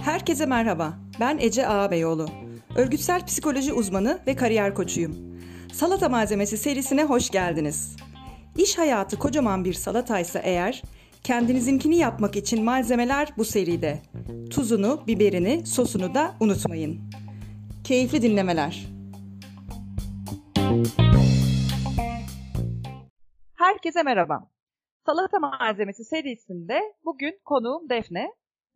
Herkese merhaba. Ben Ece Ağabeyoğlu. Örgütsel psikoloji uzmanı ve kariyer koçuyum. Salata malzemesi serisine hoş geldiniz. İş hayatı kocaman bir salataysa eğer, kendinizinkini yapmak için malzemeler bu seride. Tuzunu, biberini, sosunu da unutmayın. Keyifli dinlemeler. Herkese merhaba. Salata malzemesi serisinde bugün konuğum Defne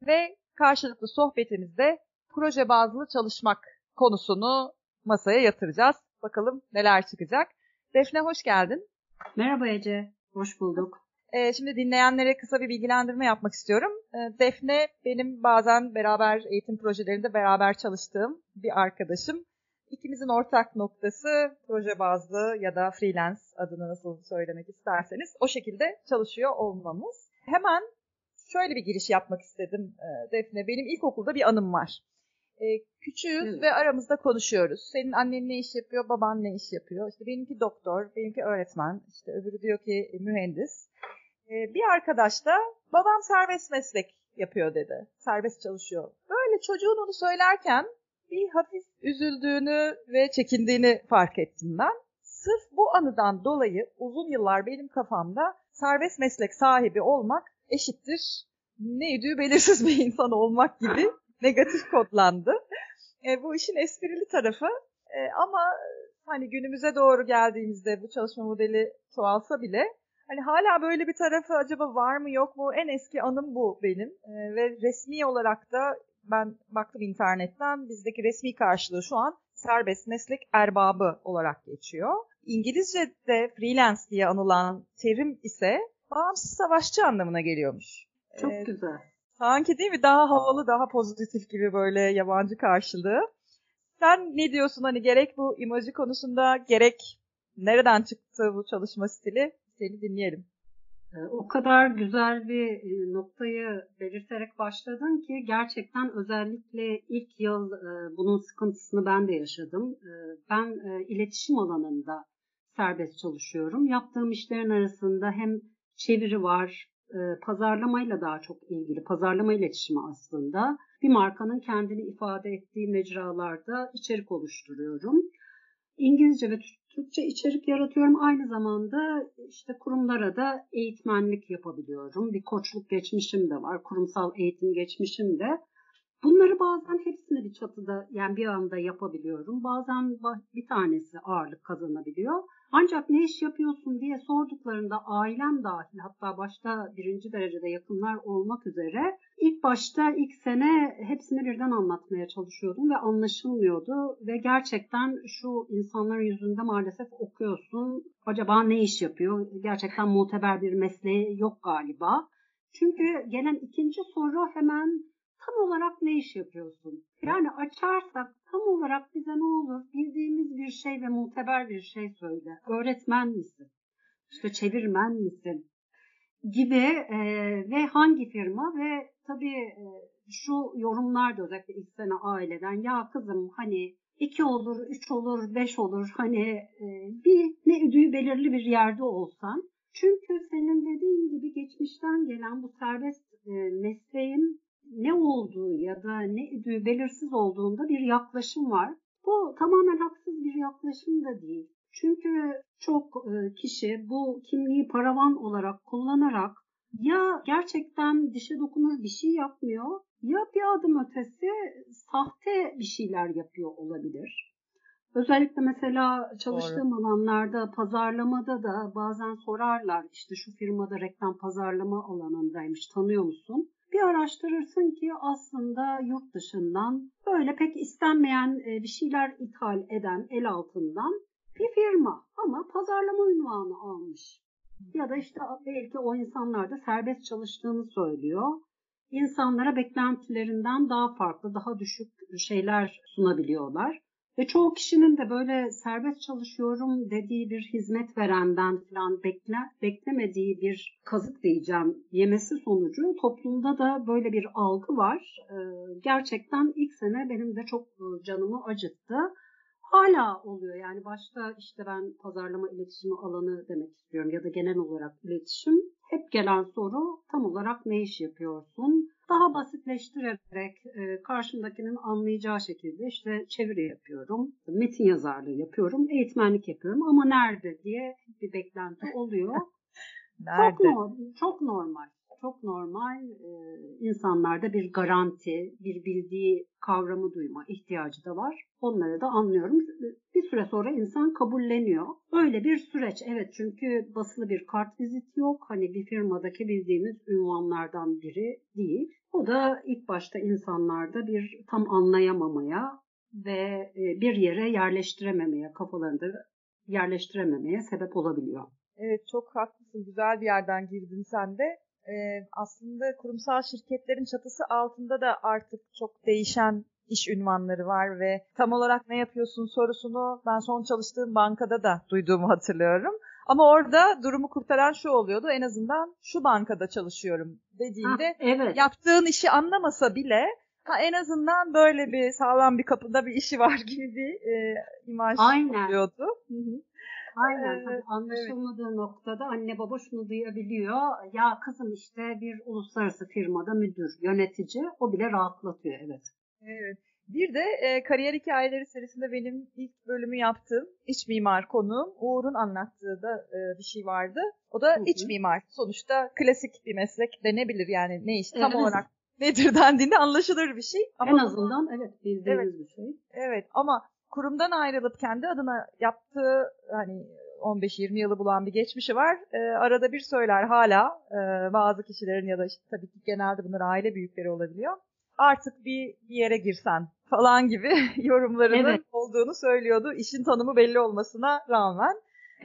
ve karşılıklı sohbetimizde proje bazlı çalışmak konusunu masaya yatıracağız. Bakalım neler çıkacak. Defne hoş geldin. Merhaba Ece, hoş bulduk. Ee, şimdi dinleyenlere kısa bir bilgilendirme yapmak istiyorum. Ee, Defne benim bazen beraber eğitim projelerinde beraber çalıştığım bir arkadaşım. İkimizin ortak noktası proje bazlı ya da freelance adını nasıl söylemek isterseniz o şekilde çalışıyor olmamız. Hemen şöyle bir giriş yapmak istedim e, Defne. Benim ilkokulda bir anım var. E, küçüğüz ve aramızda konuşuyoruz. Senin annen ne iş yapıyor, baban ne iş yapıyor? İşte benimki doktor, benimki öğretmen, işte öbürü diyor ki mühendis. E, bir arkadaş da babam serbest meslek yapıyor dedi. Serbest çalışıyor. Böyle çocuğun onu söylerken bir hafif üzüldüğünü ve çekindiğini fark ettim ben. Sırf bu anıdan dolayı uzun yıllar benim kafamda serbest meslek sahibi olmak eşittir neydi belirsiz bir insan olmak gibi negatif kodlandı. E, bu işin esprili tarafı e, ama hani günümüze doğru geldiğimizde bu çalışma modeli çoğalsa bile hani hala böyle bir tarafı acaba var mı yok mu? En eski anım bu benim e, ve resmi olarak da ben baktım internetten bizdeki resmi karşılığı şu an serbest meslek erbabı olarak geçiyor. İngilizce'de freelance diye anılan terim ise bağımsız savaşçı anlamına geliyormuş. Çok ee, güzel. Sanki değil mi? Daha havalı, daha pozitif gibi böyle yabancı karşılığı. Sen ne diyorsun hani gerek bu imajı konusunda gerek nereden çıktı bu çalışma stili? Seni dinleyelim. Ee, o kadar güzel bir e, noktayı belirterek başladın ki gerçekten özellikle ilk yıl e, bunun sıkıntısını ben de yaşadım. E, ben iletişim alanında serbest çalışıyorum. Yaptığım işlerin arasında hem çeviri var, pazarlamayla daha çok ilgili, pazarlama iletişimi aslında. Bir markanın kendini ifade ettiği mecralarda içerik oluşturuyorum. İngilizce ve Türkçe içerik yaratıyorum. Aynı zamanda işte kurumlara da eğitmenlik yapabiliyorum. Bir koçluk geçmişim de var. Kurumsal eğitim geçmişim de. Bunları bazen hepsini bir çatıda yani bir anda yapabiliyorum. Bazen bir tanesi ağırlık kazanabiliyor. Ancak ne iş yapıyorsun diye sorduklarında ailem dahil hatta başta birinci derecede yakınlar olmak üzere ilk başta ilk sene hepsini birden anlatmaya çalışıyordum ve anlaşılmıyordu ve gerçekten şu insanların yüzünde maalesef okuyorsun acaba ne iş yapıyor gerçekten muteber bir mesleği yok galiba. Çünkü gelen ikinci soru hemen tam olarak ne iş yapıyorsun? Yani açarsak tam olarak bize ne olur bildiğimiz bir şey ve muteber bir şey söyle. Öğretmen misin? İşte çevirmen misin? Gibi e, ve hangi firma ve tabii e, şu yorumlar da özellikle ilk sene aileden ya kızım hani iki olur, üç olur, beş olur hani e, bir ne ödüğü belirli bir yerde olsan. Çünkü senin dediğin gibi geçmişten gelen bu serbest e, mesleğin ne olduğu ya da ne idüğü belirsiz olduğunda bir yaklaşım var. Bu tamamen haksız bir yaklaşım da değil. Çünkü çok e, kişi bu kimliği paravan olarak kullanarak ya gerçekten dişe dokunur bir şey yapmıyor ya bir adım ötesi sahte bir şeyler yapıyor olabilir. Özellikle mesela çalıştığım Doğru. alanlarda pazarlamada da bazen sorarlar işte şu firmada reklam pazarlama alanındaymış tanıyor musun? Bir araştırırsın ki aslında yurt dışından böyle pek istenmeyen e, bir şeyler ithal eden el altından bir firma ama pazarlama ünvanı almış. Ya da işte belki o insanlar da serbest çalıştığını söylüyor. İnsanlara beklentilerinden daha farklı, daha düşük şeyler sunabiliyorlar. Ve çoğu kişinin de böyle serbest çalışıyorum dediği bir hizmet verenden falan bekle, beklemediği bir kazık diyeceğim yemesi sonucu toplumda da böyle bir algı var. Ee, gerçekten ilk sene benim de çok e, canımı acıttı. hala oluyor. Yani başta işte ben pazarlama iletişimi alanı demek istiyorum ya da genel olarak iletişim. Hep gelen soru tam olarak ne iş yapıyorsun? Daha basitleştirerek e, karşımdakinin anlayacağı şekilde işte çeviri yapıyorum, metin yazarlığı yapıyorum, eğitmenlik yapıyorum ama nerede diye bir beklenti oluyor. nerede? Çok, normal, çok normal çok normal e, insanlarda bir garanti, bir bildiği kavramı duyma ihtiyacı da var. Onları da anlıyorum. Bir süre sonra insan kabulleniyor. Öyle bir süreç evet çünkü basılı bir kart vizit yok. Hani bir firmadaki bildiğimiz ünvanlardan biri değil. O da ilk başta insanlarda bir tam anlayamamaya ve bir yere yerleştirememeye, kafalarında yerleştirememeye sebep olabiliyor. Evet çok haklısın. Güzel bir yerden girdin sen de e, aslında kurumsal şirketlerin çatısı altında da artık çok değişen iş ünvanları var ve tam olarak ne yapıyorsun sorusunu ben son çalıştığım bankada da duyduğumu hatırlıyorum. Ama orada durumu kurtaran şu oluyordu en azından şu bankada çalışıyorum dediğinde ha, evet. yaptığın işi anlamasa bile ha, en azından böyle bir sağlam bir kapıda bir işi var gibi bir e, imaj Aynen. oluyordu. Hı hı. Aynen. Ee, anlaşılmadığı evet. noktada anne baba şunu duyabiliyor. Ya kızım işte bir uluslararası firmada müdür, yönetici. O bile rahatlatıyor. Evet. Evet. Bir de e, kariyer hikayeleri serisinde benim ilk bölümü yaptığım iç mimar konuğum Uğur'un anlattığı da e, bir şey vardı. O da Hı-hı. iç mimar. Sonuçta klasik bir meslek denebilir yani ne iş tam evet. olarak nedir dendiğinde anlaşılır bir şey. Ama en azından evet bildiğimiz evet, bir şey. Evet ama kurumdan ayrılıp kendi adına yaptığı hani 15-20 yılı bulan bir geçmişi var. E, arada bir söyler hala e, bazı kişilerin ya da işte tabii ki genelde bunlar aile büyükleri olabiliyor. Artık bir, bir yere girsen falan gibi yorumlarının evet. olduğunu söylüyordu. İşin tanımı belli olmasına rağmen.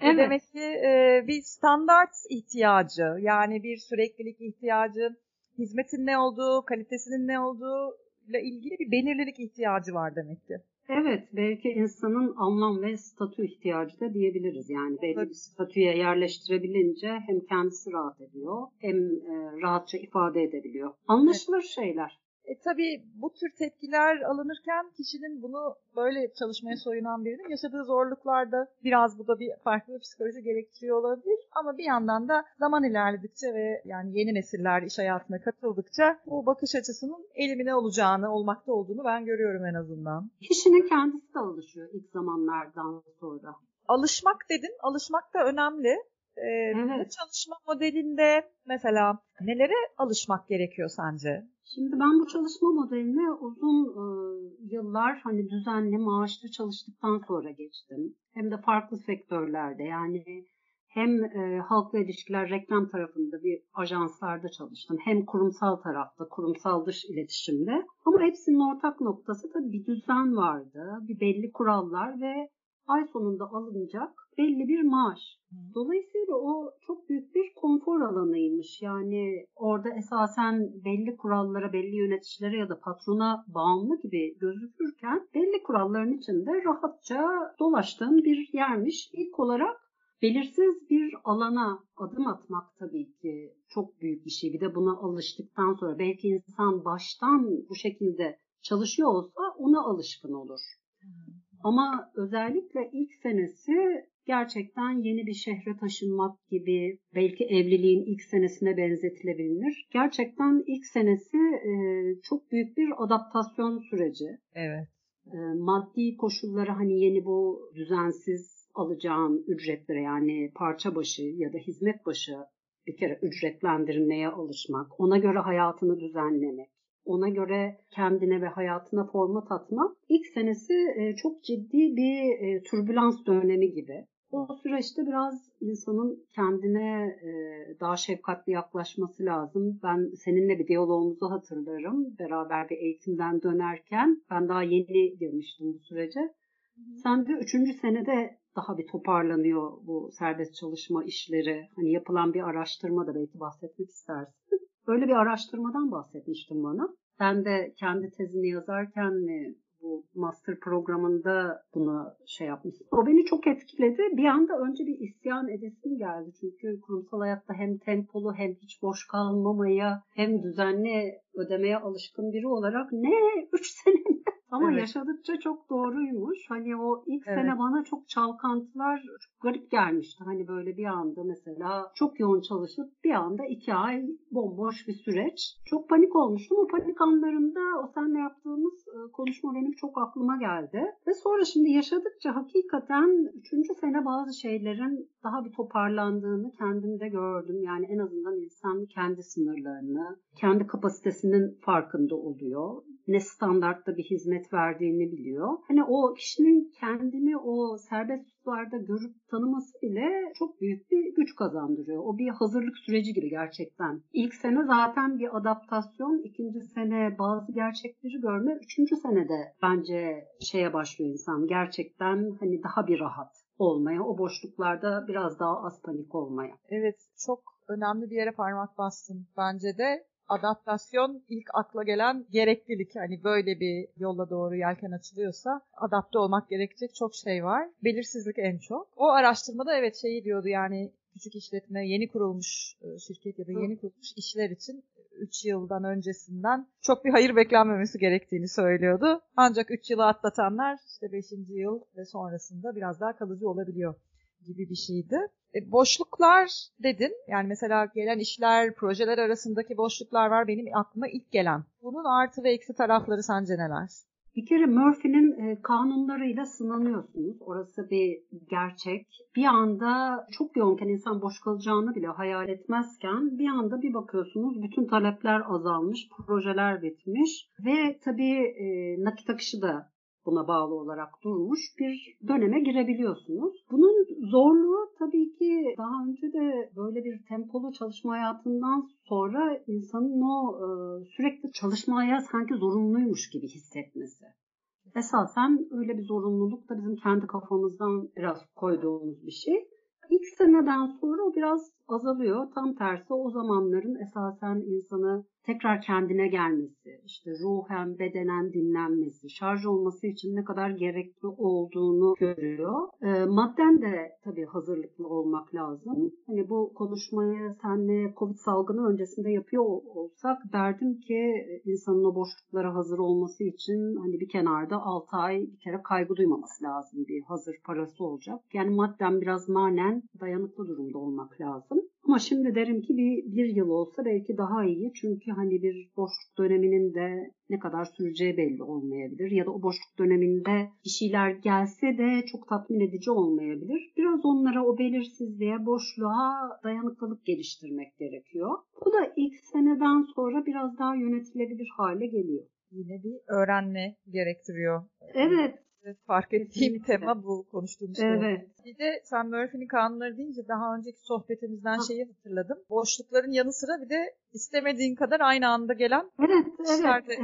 E, evet. Demek ki e, bir standart ihtiyacı yani bir süreklilik ihtiyacı, hizmetin ne olduğu, kalitesinin ne olduğu ile ilgili bir belirlilik ihtiyacı var demek ki. Evet, belki insanın anlam ve statü ihtiyacı da diyebiliriz. Yani belli bir statüye yerleştirebilince hem kendisi rahat ediyor hem e, rahatça ifade edebiliyor. Anlaşılır evet. şeyler. E, tabii bu tür tepkiler alınırken kişinin bunu böyle çalışmaya soyunan birinin yaşadığı zorluklarda biraz bu da bir farklı bir psikoloji gerektiriyor olabilir. Ama bir yandan da zaman ilerledikçe ve yani yeni nesiller iş hayatına katıldıkça bu bakış açısının elimine olacağını, olmakta olduğunu ben görüyorum en azından. Kişinin kendisi de alışıyor ilk zamanlardan sonra. Alışmak dedin, alışmak da önemli. Ee, evet. Bu çalışma modelinde mesela nelere alışmak gerekiyor sence? Şimdi ben bu çalışma modeline uzun e, yıllar hani düzenli maaşlı çalıştıktan sonra geçtim. Hem de farklı sektörlerde yani hem e, halkla ilişkiler reklam tarafında bir ajanslarda çalıştım. Hem kurumsal tarafta, kurumsal dış iletişimde. Ama hepsinin ortak noktası da bir düzen vardı. Bir belli kurallar ve ay sonunda alınacak belli bir maaş. Dolayısıyla o çok büyük bir konfor alanıymış. Yani orada esasen belli kurallara, belli yöneticilere ya da patrona bağımlı gibi gözükürken belli kuralların içinde rahatça dolaştığın bir yermiş. İlk olarak belirsiz bir alana adım atmak tabii ki çok büyük bir şey. Bir de buna alıştıktan sonra belki insan baştan bu şekilde çalışıyor olsa ona alışkın olur. Ama özellikle ilk senesi gerçekten yeni bir şehre taşınmak gibi belki evliliğin ilk senesine benzetilebilir. Gerçekten ilk senesi e, çok büyük bir adaptasyon süreci. Evet. E, maddi koşulları hani yeni bu düzensiz alacağın ücretlere yani parça başı ya da hizmet başı bir kere ücretlendirmeye alışmak, ona göre hayatını düzenlemek, ona göre kendine ve hayatına format atmak ilk senesi e, çok ciddi bir e, türbülans dönemi gibi. O süreçte biraz insanın kendine e, daha şefkatli yaklaşması lazım. Ben seninle bir diyalogumuzu hatırlarım. Beraber bir eğitimden dönerken ben daha yeni girmiştim bu sürece. Sen de üçüncü senede daha bir toparlanıyor bu serbest çalışma işleri. Hani yapılan bir araştırma da belki bahsetmek istersin. Böyle bir araştırmadan bahsetmiştin bana. Ben de kendi tezini yazarken mi bu master programında bunu şey yapmıştım. O beni çok etkiledi. Bir anda önce bir isyan edesim geldi. Çünkü kurumsal hayatta hem tempolu hem hiç boş kalmamaya hem düzenli ödemeye alışkın biri olarak ne 3 sene Ama evet. yaşadıkça çok doğruymuş. Hani o ilk evet. sene bana çok çalkantılar çok garip gelmişti. Hani böyle bir anda mesela çok yoğun çalışıp bir anda iki ay bomboş bir süreç. Çok panik olmuştum. O panik anlarında o senle yaptığımız e, konuşma benim çok aklıma geldi. Ve sonra şimdi yaşadıkça hakikaten üçüncü sene bazı şeylerin daha bir toparlandığını kendimde gördüm. Yani en azından insan kendi sınırlarını, kendi kapasitesinin farkında oluyor ne standartta bir hizmet verdiğini biliyor. Hani o kişinin kendini o serbest sularda görüp tanıması bile çok büyük bir güç kazandırıyor. O bir hazırlık süreci gibi gerçekten. İlk sene zaten bir adaptasyon, ikinci sene bazı gerçekleri görme, üçüncü senede bence şeye başlıyor insan gerçekten hani daha bir rahat olmaya, o boşluklarda biraz daha az panik olmaya. Evet, çok önemli bir yere parmak bastın bence de adaptasyon ilk akla gelen gereklilik. Hani böyle bir yolla doğru yelken açılıyorsa adapte olmak gerekecek çok şey var. Belirsizlik en çok. O araştırmada evet şeyi diyordu yani küçük işletme yeni kurulmuş e, şirket ya da yeni kurulmuş işler için 3 yıldan öncesinden çok bir hayır beklenmemesi gerektiğini söylüyordu. Ancak 3 yılı atlatanlar işte 5. yıl ve sonrasında biraz daha kalıcı olabiliyor gibi bir şeydi. E, boşluklar dedin. Yani mesela gelen işler, projeler arasındaki boşluklar var benim aklıma ilk gelen. Bunun artı ve eksi tarafları sence neler? Bir kere Murphy'nin e, kanunlarıyla sınanıyorsunuz. Orası bir gerçek. Bir anda çok yoğunken insan boş kalacağını bile hayal etmezken bir anda bir bakıyorsunuz bütün talepler azalmış, projeler bitmiş ve tabii e, nakit akışı da buna bağlı olarak durmuş bir döneme girebiliyorsunuz. Bunun zorluğu tabii ki daha önce de böyle bir tempolu çalışma hayatından sonra insanın o e, sürekli çalışmaya sanki zorunluymuş gibi hissetmesi. Esasen öyle bir zorunluluk da bizim kendi kafamızdan biraz koyduğumuz bir şey. İlk seneden sonra o biraz azalıyor. Tam tersi o zamanların esasen insanı tekrar kendine gelmesi, işte ruhen, bedenen dinlenmesi, şarj olması için ne kadar gerekli olduğunu görüyor. E, madden de tabii hazırlıklı olmak lazım. Hani bu konuşmayı senle Covid salgını öncesinde yapıyor olsak derdim ki insanın o boşluklara hazır olması için hani bir kenarda 6 ay bir kere kaygı duymaması lazım. Bir hazır parası olacak. Yani madden biraz manen dayanıklı durumda olmak lazım. Ama şimdi derim ki bir, bir yıl olsa belki daha iyi. Çünkü hani bir boşluk döneminin de ne kadar süreceği belli olmayabilir. Ya da o boşluk döneminde bir şeyler gelse de çok tatmin edici olmayabilir. Biraz onlara o belirsizliğe, boşluğa dayanıklılık geliştirmek gerekiyor. Bu da ilk seneden sonra biraz daha yönetilebilir hale geliyor. Yine bir öğrenme gerektiriyor. Evet, fark ettiğim tema bu konuştuğumuz şey. Evet. Bir de sen Murphy'nin kanunları deyince daha önceki sohbetimizden ha. şeyi hatırladım. Boşlukların yanı sıra bir de istemediğin kadar aynı anda gelen Evet, evet. De...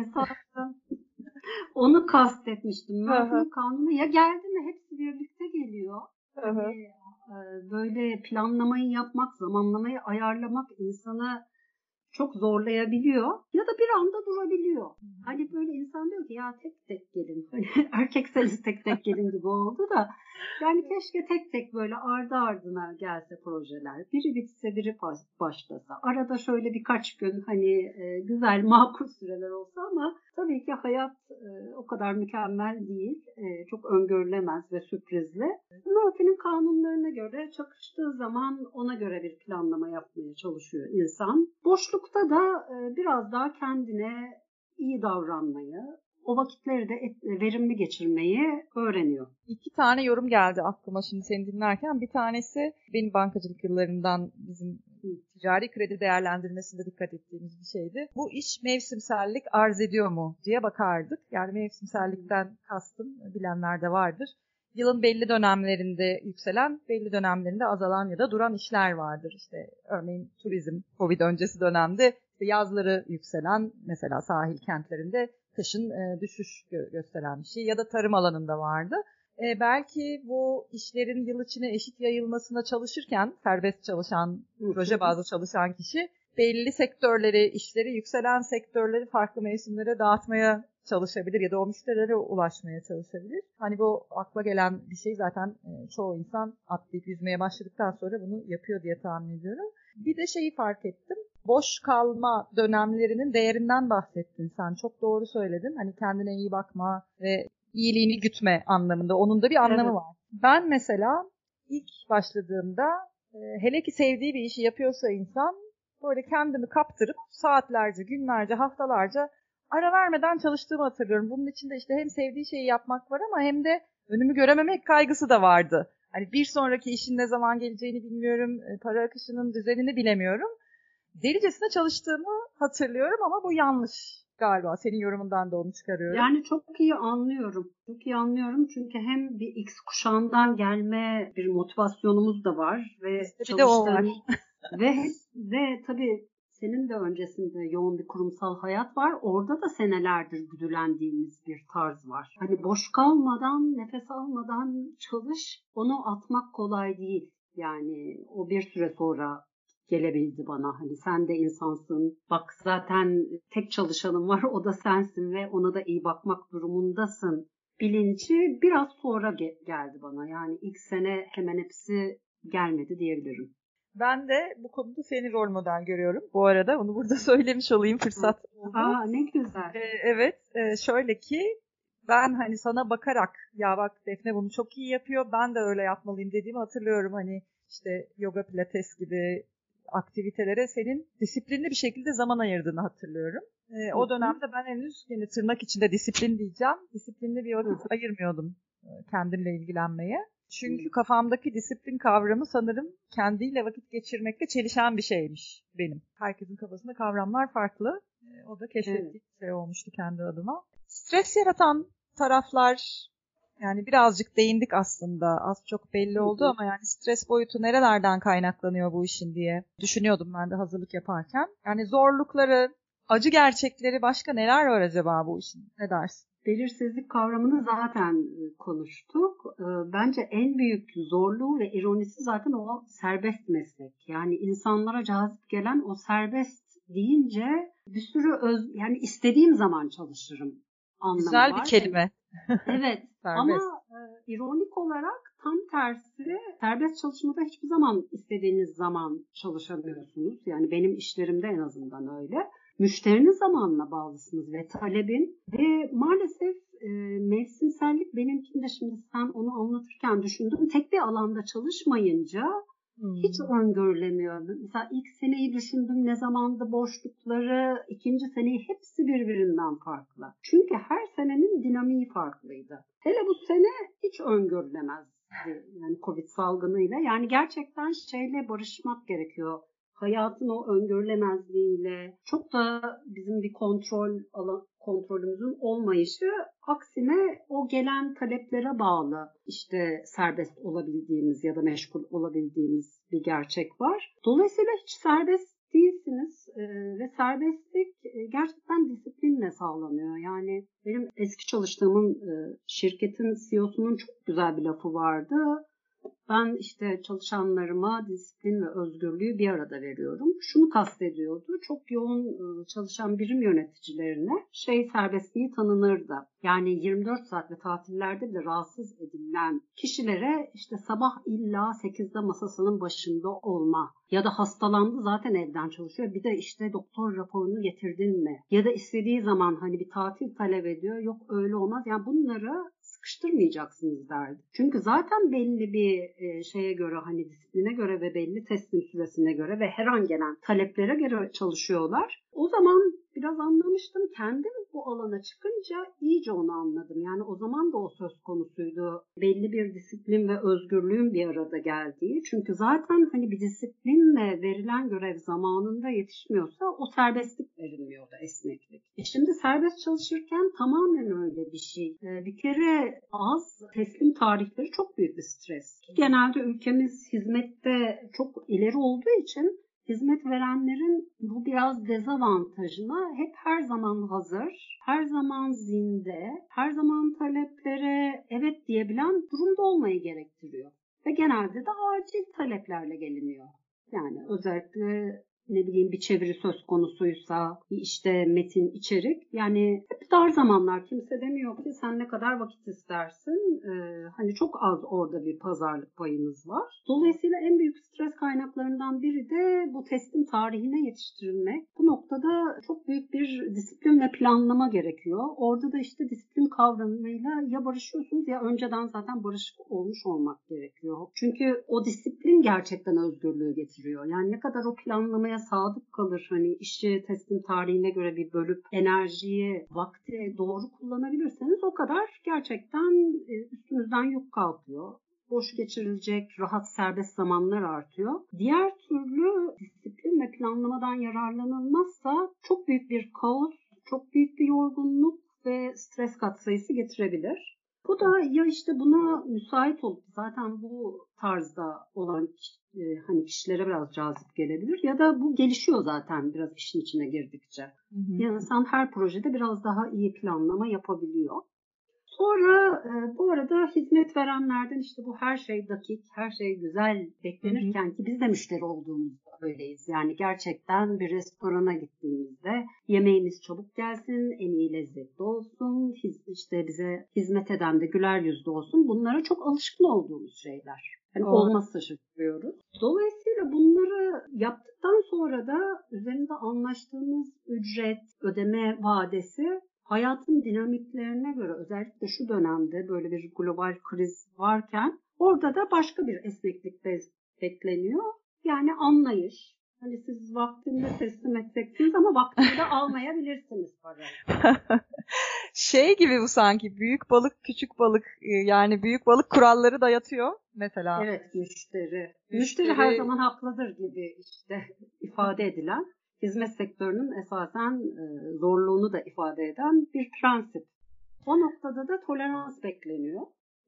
Onu kastetmiştim. Murphy'nin kanunu ya geldi mi hepsi birlikte geliyor. Hani, böyle planlamayı yapmak, zamanlamayı ayarlamak insana çok zorlayabiliyor ya da bir anda durabiliyor. Hani böyle insan diyor ki ya tek tek gelin. Hani erkekseniz tek tek gelin gibi oldu da yani keşke tek tek böyle ardı ardına gelse projeler. Biri bitse biri başlasa. Arada şöyle birkaç gün hani e, güzel makul süreler olsa ama tabii ki hayat e, o kadar mükemmel değil. E, çok öngörülemez ve sürprizli. Murphy'nin kanunlarına göre çakıştığı zaman ona göre bir planlama yapmaya çalışıyor insan. Boşlukta da biraz daha kendine iyi davranmayı, o vakitleri de verimli geçirmeyi öğreniyor. İki tane yorum geldi aklıma şimdi seni dinlerken. Bir tanesi benim bankacılık yıllarından bizim ticari kredi değerlendirmesinde dikkat ettiğimiz bir şeydi. Bu iş mevsimsellik arz ediyor mu diye bakardık. Yani mevsimsellikten kastım bilenler de vardır. Yılın belli dönemlerinde yükselen, belli dönemlerinde azalan ya da duran işler vardır. İşte örneğin turizm, Covid öncesi dönemde yazları yükselen mesela sahil kentlerinde kışın e, düşüş gö- gösteren bir şey ya da tarım alanında vardı. E, belki bu işlerin yıl içine eşit yayılmasına çalışırken serbest çalışan, proje bazlı çalışan kişi belli sektörleri, işleri yükselen sektörleri farklı mevsimlere dağıtmaya çalışabilir ya da o müşterilere ulaşmaya çalışabilir. Hani bu akla gelen bir şey zaten e, çoğu insan atlayıp yüzmeye başladıktan sonra bunu yapıyor diye tahmin ediyorum. Bir de şeyi fark ettim. Boş kalma dönemlerinin değerinden bahsettin sen. Çok doğru söyledin. Hani kendine iyi bakma ve iyiliğini gütme anlamında. Onun da bir anlamı evet. var. Ben mesela ilk başladığımda e, hele ki sevdiği bir işi yapıyorsa insan böyle kendimi kaptırıp saatlerce, günlerce, haftalarca ara vermeden çalıştığımı hatırlıyorum. Bunun içinde işte hem sevdiği şeyi yapmak var ama hem de önümü görememek kaygısı da vardı. Hani bir sonraki işin ne zaman geleceğini bilmiyorum, e, para akışının düzenini bilemiyorum. Delicesine çalıştığımı hatırlıyorum ama bu yanlış galiba. Senin yorumundan da onu çıkarıyorum. Yani çok iyi anlıyorum. Çok iyi anlıyorum çünkü hem bir X kuşağından gelme bir motivasyonumuz da var ve işte var. ve ve tabii senin de öncesinde yoğun bir kurumsal hayat var. Orada da senelerdir güdülendiğimiz bir tarz var. Hani boş kalmadan, nefes almadan çalış. Onu atmak kolay değil. Yani o bir süre sonra gelebildi bana. Hani sen de insansın. Bak zaten tek çalışanım var o da sensin ve ona da iyi bakmak durumundasın. Bilinci biraz sonra ge- geldi bana. Yani ilk sene hemen hepsi gelmedi diyebilirim. Ben de bu konuda seni rol model görüyorum. Bu arada onu burada söylemiş olayım fırsat. Aa ne güzel. Ee, evet e, şöyle ki ben hani sana bakarak ya bak Defne bunu çok iyi yapıyor ben de öyle yapmalıyım dediğimi hatırlıyorum. Hani işte yoga pilates gibi aktivitelere senin disiplinli bir şekilde zaman ayırdığını hatırlıyorum. E, o dönemde ben henüz yine tırnak içinde disiplin diyeceğim. Disiplinli bir vakit ayırmıyordum e, kendimle ilgilenmeye. Çünkü kafamdaki disiplin kavramı sanırım kendiyle vakit geçirmekle çelişen bir şeymiş benim. Herkesin kafasında kavramlar farklı. E, o da keşfettiğim evet. şey olmuştu kendi adıma. Stres yaratan taraflar yani birazcık değindik aslında. Az çok belli oldu ama yani stres boyutu nerelerden kaynaklanıyor bu işin diye düşünüyordum ben de hazırlık yaparken. Yani zorlukları, acı gerçekleri başka neler var acaba bu işin? Ne dersin? Belirsizlik kavramını zaten e, konuştuk. E, bence en büyük zorluğu ve ironisi zaten o serbest meslek. Yani insanlara cazip gelen o serbest deyince bir sürü öz, yani istediğim zaman çalışırım anlamı Güzel var. bir kelime. Evet ama e, ironik olarak tam tersi serbest çalışmada hiçbir zaman istediğiniz zaman çalışamıyorsunuz. Yani benim işlerimde en azından öyle. Müşterinin zamanına bağlısınız ve talebin ve maalesef e, mevsimsellik benimkinde şimdi sen onu anlatırken düşündüm. Tek bir alanda çalışmayınca Hmm. Hiç öngörülemiyor. Mesela ilk seneyi düşündüm ne zamanda boşlukları, ikinci seneyi hepsi birbirinden farklı. Çünkü her senenin dinamiği farklıydı. Hele bu sene hiç öngörülemezdi. Yani Covid salgınıyla. Yani gerçekten şeyle barışmak gerekiyor hayatın o öngörülemezliğiyle çok da bizim bir kontrol alan, kontrolümüzün olmayışı aksine o gelen taleplere bağlı işte serbest olabildiğimiz ya da meşgul olabildiğimiz bir gerçek var. Dolayısıyla hiç serbest değilsiniz ve serbestlik gerçekten disiplinle sağlanıyor. Yani benim eski çalıştığımın şirketin CEO'sunun çok güzel bir lafı vardı. Ben işte çalışanlarıma disiplin ve özgürlüğü bir arada veriyorum. Şunu kastediyordu. Çok yoğun ıı, çalışan birim yöneticilerine şey serbestliği tanınırdı. Yani 24 saat ve tatillerde bile rahatsız edilen kişilere işte sabah illa 8'de masasının başında olma ya da hastalandı zaten evden çalışıyor. Bir de işte doktor raporunu getirdin mi? Ya da istediği zaman hani bir tatil talep ediyor. Yok öyle olmaz. Yani bunları sıkıştırmayacaksınız derdi. Çünkü zaten belli bir e, şeye göre hani disipline göre ve belli teslim süresine göre ve her an gelen taleplere göre çalışıyorlar. O zaman biraz anlamıştım. Kendim bu alana çıkınca iyice onu anladım. Yani o zaman da o söz konusuydu. Belli bir disiplin ve özgürlüğün bir arada geldiği. Çünkü zaten hani bir disiplinle verilen görev zamanında yetişmiyorsa o serbestlik verilmiyor da esneklik. E şimdi serbest çalışırken tamamen öyle bir şey. E, bir kere az teslim tarihleri çok büyük bir stres. Genelde ülkemiz hizmette çok ileri olduğu için hizmet verenlerin bu biraz dezavantajına hep her zaman hazır, her zaman zinde, her zaman taleplere evet diyebilen durumda olmayı gerektiriyor. Ve genelde de acil taleplerle geliniyor. Yani özellikle ne bileyim bir çeviri söz konusuysa, işte metin, içerik. Yani hep dar zamanlar kimse demiyor ki sen ne kadar vakit istersin. Ee, hani çok az orada bir pazarlık payınız var. Dolayısıyla en büyük stres kaynaklarından biri de bu teslim tarihine yetiştirilmek. Bu noktada çok büyük bir disiplin ve planlama gerekiyor. Orada da işte disiplin kavramıyla ya barışıyorsunuz ya önceden zaten barışık olmuş olmak gerekiyor. Çünkü o disiplin gerçekten özgürlüğü getiriyor. Yani ne kadar o planlamaya sadık kalır hani işçi teslim tarihine göre bir bölüp enerjiyi, vakti doğru kullanabilirseniz o kadar gerçekten e, üstünüzden yük kalkıyor boş geçirilecek rahat serbest zamanlar artıyor. Diğer türlü disiplin ve planlamadan yararlanılmazsa çok büyük bir kaos, çok büyük bir yorgunluk ve stres katsayısı getirebilir. Bu da ya işte buna müsait olup zaten bu tarzda olan e, hani kişilere biraz cazip gelebilir ya da bu gelişiyor zaten biraz işin içine girdikçe. Hı hı. Yani insan her projede biraz daha iyi planlama yapabiliyor. Sonra e, bu arada hizmet verenlerden işte bu her şey dakik, her şey güzel beklenirken hı hı. ki biz de müşteri olduğumuzda öyleyiz. Yani gerçekten bir restorana gittiğimizde yemeğimiz çabuk gelsin, en iyi lezzetli olsun, hiz, işte bize hizmet eden de güler yüzlü olsun. Bunlara çok alışkın olduğumuz şeyler. Yani Doğru. olmazsa şaşırıyoruz. Dolayısıyla bunları yaptıktan sonra da üzerinde anlaştığımız ücret, ödeme vadesi hayatın dinamiklerine göre özellikle şu dönemde böyle bir global kriz varken orada da başka bir esneklik bekleniyor. Yani anlayış. Hani siz vaktinde teslim edeceksiniz ama vaktinde almayabilirsiniz parayı. şey gibi bu sanki büyük balık küçük balık e, yani büyük balık kuralları dayatıyor mesela. Evet müşteri. Müşteri, müşteri her zaman haklıdır gibi işte ifade edilen hizmet sektörünün esasen e, zorluğunu da ifade eden bir prensip. O noktada da tolerans bekleniyor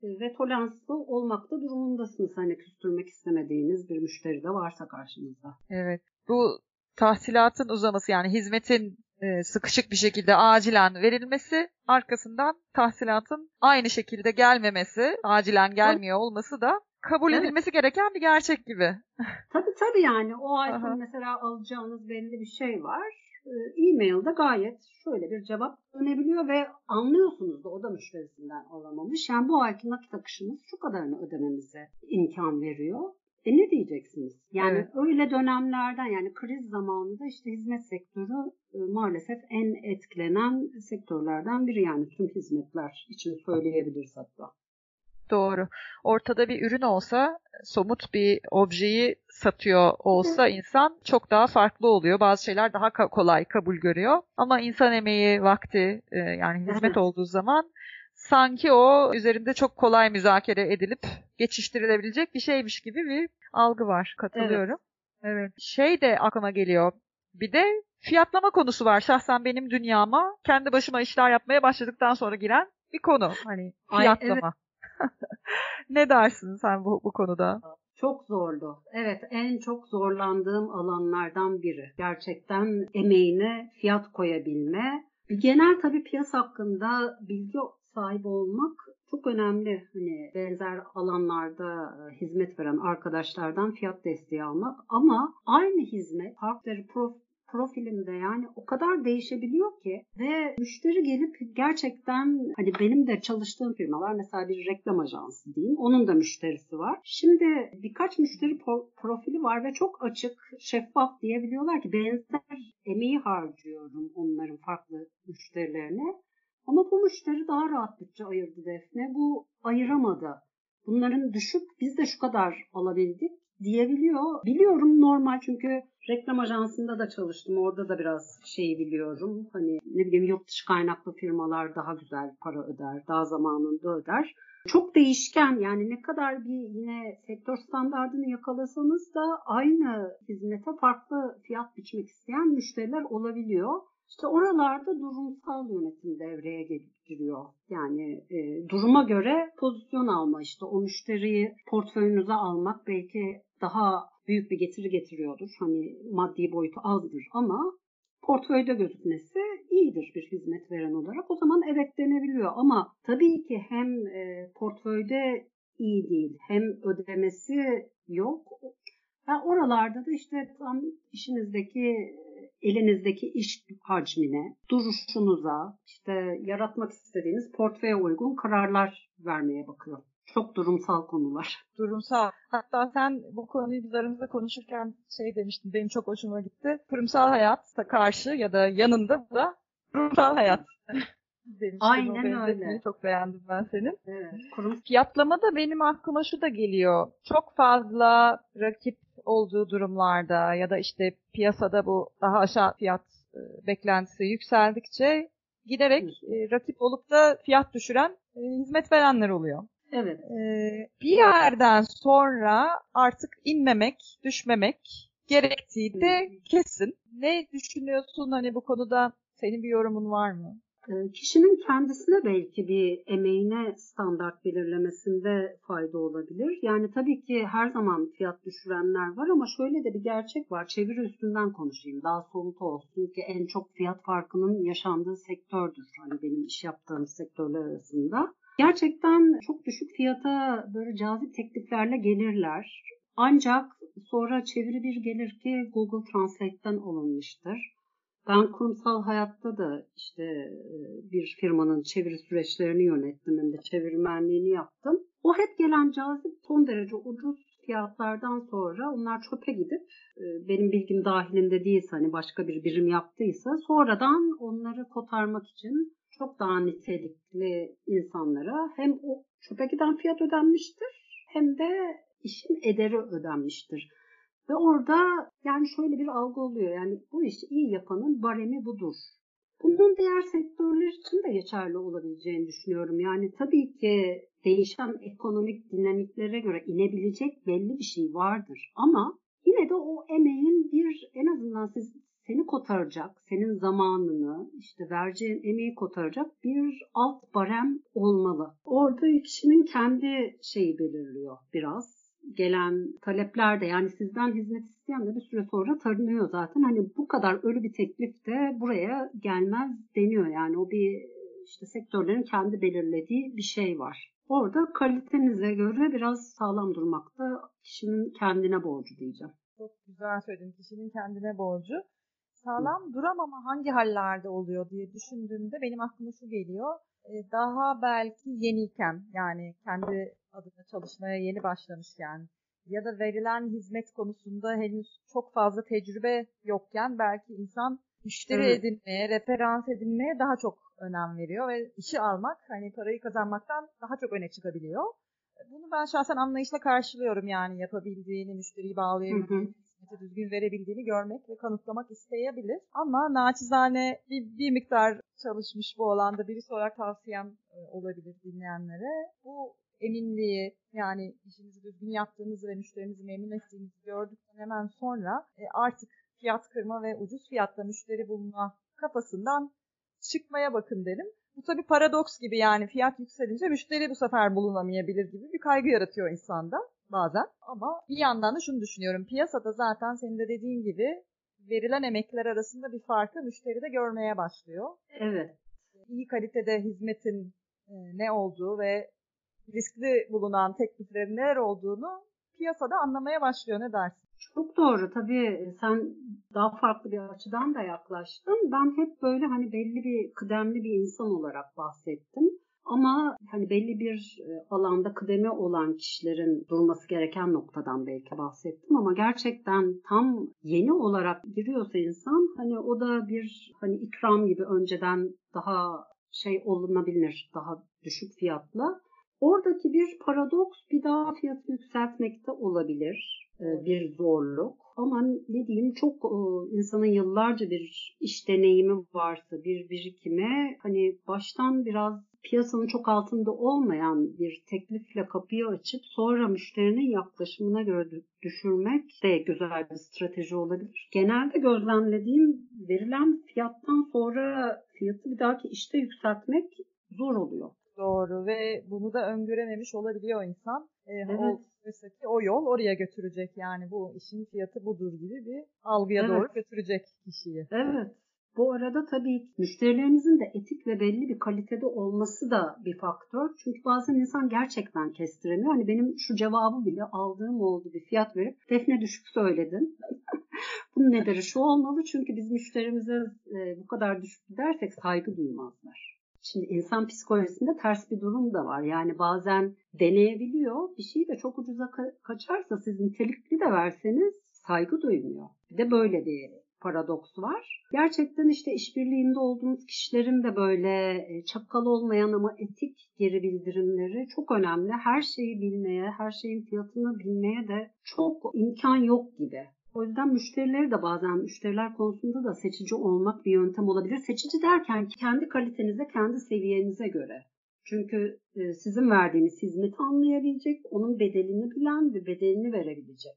e, ve toleranslı olmakta durumundasınız. Hani küstürmek istemediğiniz bir müşteri de varsa karşınızda. Evet. Bu tahsilatın uzaması yani hizmetin e, sıkışık bir şekilde acilen verilmesi arkasından tahsilatın aynı şekilde gelmemesi, acilen gelmiyor olması da kabul evet. edilmesi gereken bir gerçek gibi. tabii tabii yani o ay mesela alacağınız belli bir şey var. Ee, e-mail'de gayet şöyle bir cevap dönebiliyor ve anlıyorsunuz da o da müşterisinden alamamış. Yani bu ayki nakit akışımız şu kadarını ödememize imkan veriyor. E ne diyeceksiniz? Yani evet. öyle dönemlerden yani kriz zamanında işte hizmet sektörü e, maalesef en etkilenen sektörlerden biri yani tüm hizmetler için söyleyebiliriz hatta. Doğru. Ortada bir ürün olsa, somut bir objeyi satıyor olsa insan çok daha farklı oluyor. Bazı şeyler daha kolay kabul görüyor. Ama insan emeği, vakti e, yani hizmet olduğu zaman sanki o üzerinde çok kolay müzakere edilip geçiştirilebilecek bir şeymiş gibi bir algı var. Katılıyorum. Evet. evet. Şey de aklıma geliyor. Bir de fiyatlama konusu var. Şahsen benim dünyama kendi başıma işler yapmaya başladıktan sonra giren bir konu. Hani fiyatlama. Ay, evet. Ne dersin sen bu, bu konuda? Çok zordu. Evet en çok zorlandığım alanlardan biri. Gerçekten emeğine fiyat koyabilme. Genel tabii piyasa hakkında bilgi sahibi olmak çok önemli. Hani benzer alanlarda e, hizmet veren arkadaşlardan fiyat desteği almak ama aynı hizmet farklı prof profilinde yani o kadar değişebiliyor ki ve müşteri gelip gerçekten hani benim de çalıştığım firma var mesela bir reklam ajansı diyeyim onun da müşterisi var. Şimdi birkaç müşteri profili var ve çok açık şeffaf diyebiliyorlar ki benzer emeği harcıyorum onların farklı müşterilerine. Ama bu müşteri daha rahat bütçe ayırdı Defne. Bu ayıramadı. Bunların düşük biz de şu kadar alabildik diyebiliyor. Biliyorum normal çünkü reklam ajansında da çalıştım. Orada da biraz şeyi biliyorum. Hani ne bileyim yurt dışı kaynaklı firmalar daha güzel para öder, daha zamanında öder. Çok değişken yani ne kadar bir yine sektör standartını yakalasanız da aynı hizmete farklı fiyat biçmek isteyen müşteriler olabiliyor. İşte oralarda durumsal yönetim devreye giriyor. Yani e, duruma göre pozisyon alma işte o müşteriyi portföyünüze almak belki daha büyük bir getiri getiriyordur. Hani maddi boyutu azdır ama portföyde gözükmesi iyidir bir hizmet veren olarak. O zaman evet denebiliyor ama tabii ki hem e, portföyde iyi değil hem ödemesi yok. Yani oralarda da işte tam işinizdeki elinizdeki iş hacmine, duruşunuza, işte yaratmak istediğiniz portföye uygun kararlar vermeye bakıyor. Çok durumsal konular. Durumsal. Hatta sen bu konuyu biz aramızda konuşurken şey demiştin, benim çok hoşuma gitti. Kurumsal hayata karşı ya da yanında da durumsal hayat demiştin. Aynen öyle. Çok beğendim ben senin. Evet. Kurum... Fiyatlamada benim aklıma şu da geliyor. Çok fazla rakip olduğu durumlarda ya da işte piyasada bu daha aşağı fiyat e, beklentisi yükseldikçe giderek e, rakip olup da fiyat düşüren e, hizmet verenler oluyor. Evet. Bir yerden sonra artık inmemek, düşmemek gerektiği de kesin. Ne düşünüyorsun hani bu konuda? Senin bir yorumun var mı? Ee, kişinin kendisine belki bir emeğine standart belirlemesinde fayda olabilir. Yani tabii ki her zaman fiyat düşürenler var ama şöyle de bir gerçek var. Çeviri üstünden konuşayım. Daha somut olsun ki en çok fiyat farkının yaşandığı sektördür. Hani benim iş yaptığım sektörler arasında. Gerçekten çok düşük fiyata böyle cazip tekliflerle gelirler. Ancak sonra çeviri bir gelir ki Google Translate'ten alınmıştır. Ben kurumsal hayatta da işte e, bir firmanın çeviri süreçlerini yönettim hem de çevirmenliğini yaptım. O hep gelen cazip son derece ucuz fiyatlardan sonra onlar çöpe gidip e, benim bilgim dahilinde değilse hani başka bir birim yaptıysa sonradan onları kotarmak için çok daha nitelikli insanlara hem o çöpe giden fiyat ödenmiştir hem de işin ederi ödenmiştir. Ve orada yani şöyle bir algı oluyor. Yani bu işi iyi yapanın baremi budur. Bunun diğer sektörler için de geçerli olabileceğini düşünüyorum. Yani tabii ki değişen ekonomik dinamiklere göre inebilecek belli bir şey vardır. Ama yine de o emeğin bir en azından siz seni kotaracak, senin zamanını, işte vereceğin emeği kotaracak bir alt barem olmalı. Orada kişinin kendi şeyi belirliyor biraz gelen talepler de yani sizden hizmet isteyen de bir süre sonra tanınıyor zaten. Hani bu kadar ölü bir teklif de buraya gelmez deniyor. Yani o bir işte sektörlerin kendi belirlediği bir şey var. Orada kalitenize göre biraz sağlam durmak da kişinin kendine borcu diyeceğim. Çok güzel söyledin. Kişinin kendine borcu. Sağlam duramama hangi hallerde oluyor diye düşündüğümde benim aklıma şu geliyor. Ee, daha belki yeniyken yani kendi adına çalışmaya yeni başlamışken ya da verilen hizmet konusunda henüz çok fazla tecrübe yokken belki insan müşteri evet. edinmeye, referans edinmeye daha çok önem veriyor ve işi almak hani parayı kazanmaktan daha çok öne çıkabiliyor. Bunu ben şahsen anlayışla karşılıyorum yani yapabildiğini, müşteriyi bağlayabildiğini, hizmeti düzgün verebildiğini görmek ve kanıtlamak isteyebilir. Ama naçizane bir, bir miktar çalışmış bu alanda birisi olarak tavsiyem e, olabilir dinleyenlere. Bu eminliği yani işinizi düzgün yaptığınızı ve müşterinizi memnun ettiğinizi gördükten hemen sonra e, artık fiyat kırma ve ucuz fiyatla müşteri bulma kafasından çıkmaya bakın derim. Bu tabii paradoks gibi yani fiyat yükselince müşteri bu sefer bulunamayabilir gibi bir kaygı yaratıyor insanda bazen. Ama bir yandan da şunu düşünüyorum. Piyasada zaten senin de dediğin gibi verilen emekler arasında bir farkı müşteri de görmeye başlıyor. Evet. İyi kalitede hizmetin e, ne olduğu ve riskli bulunan tekliflerin neler olduğunu piyasada anlamaya başlıyor. Ne dersin? Çok doğru. Tabii sen daha farklı bir açıdan da yaklaştın. Ben hep böyle hani belli bir kıdemli bir insan olarak bahsettim. Ama hani belli bir e, alanda kıdemi olan kişilerin durması gereken noktadan belki bahsettim ama gerçekten tam yeni olarak giriyorsa insan hani o da bir hani ikram gibi önceden daha şey olunabilir daha düşük fiyatla Oradaki bir paradoks bir daha fiyatı yükseltmekte olabilir. E, bir zorluk. Ama ne diyeyim çok e, insanın yıllarca bir iş deneyimi varsa, bir birikime hani baştan biraz piyasanın çok altında olmayan bir teklifle kapıyı açıp sonra müşterinin yaklaşımına göre düşürmek de güzel bir strateji olabilir. Genelde gözlemlediğim verilen fiyattan sonra fiyatı bir dahaki işte yükseltmek zor oluyor. Doğru ve bunu da öngörememiş olabiliyor insan. E, evet. Oysa ki o yol oraya götürecek yani bu işin fiyatı budur gibi bir algıya evet. doğru götürecek kişiyi. Evet. Bu arada tabii müşterilerinizin de etik ve belli bir kalitede olması da bir faktör. Çünkü bazen insan gerçekten kestiremiyor. Hani benim şu cevabı bile aldığım oldu bir fiyat verip Defne düşük söyledin. Bunun nedeni şu olmalı çünkü biz müşterimize e, bu kadar düşük dersek saygı duymazlar. Şimdi insan psikolojisinde ters bir durum da var. Yani bazen deneyebiliyor. Bir şey de çok ucuza ka- kaçarsa siz nitelikli de verseniz saygı duymuyor. Bir de böyle bir paradoks var. Gerçekten işte işbirliğinde olduğunuz kişilerin de böyle e, çakal olmayan ama etik geri bildirimleri çok önemli. Her şeyi bilmeye, her şeyin fiyatını bilmeye de çok imkan yok gibi. O yüzden müşterileri de bazen müşteriler konusunda da seçici olmak bir yöntem olabilir. Seçici derken kendi kalitenize, kendi seviyenize göre. Çünkü e, sizin verdiğiniz hizmeti anlayabilecek, onun bedelini bilen ve bedelini verebilecek.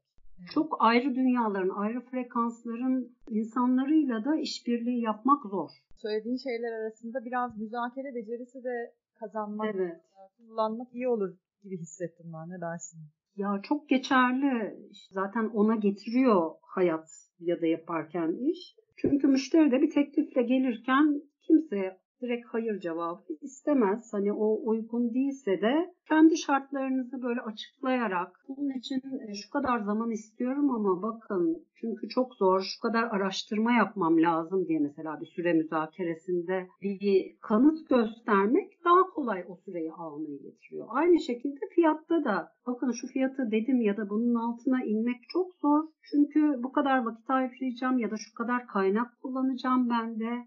Çok ayrı dünyaların, ayrı frekansların insanlarıyla da işbirliği yapmak zor. Söylediğin şeyler arasında biraz müzakere becerisi de kazanmak, evet. kullanmak iyi olur gibi hissettim ben. Ne dersin? Ya çok geçerli. Zaten ona getiriyor hayat ya da yaparken iş. Çünkü müşteri de bir teklifle gelirken kimse direkt hayır cevabı istemez. Hani o uygun değilse de kendi şartlarınızı böyle açıklayarak bunun için e, şu kadar zaman istiyorum ama bakın çünkü çok zor şu kadar araştırma yapmam lazım diye mesela bir süre müzakeresinde bir kanıt göstermek daha kolay o süreyi almayı getiriyor. Aynı şekilde fiyatta da bakın şu fiyatı dedim ya da bunun altına inmek çok zor. Çünkü bu kadar vakit harcayacağım ya da şu kadar kaynak kullanacağım ben de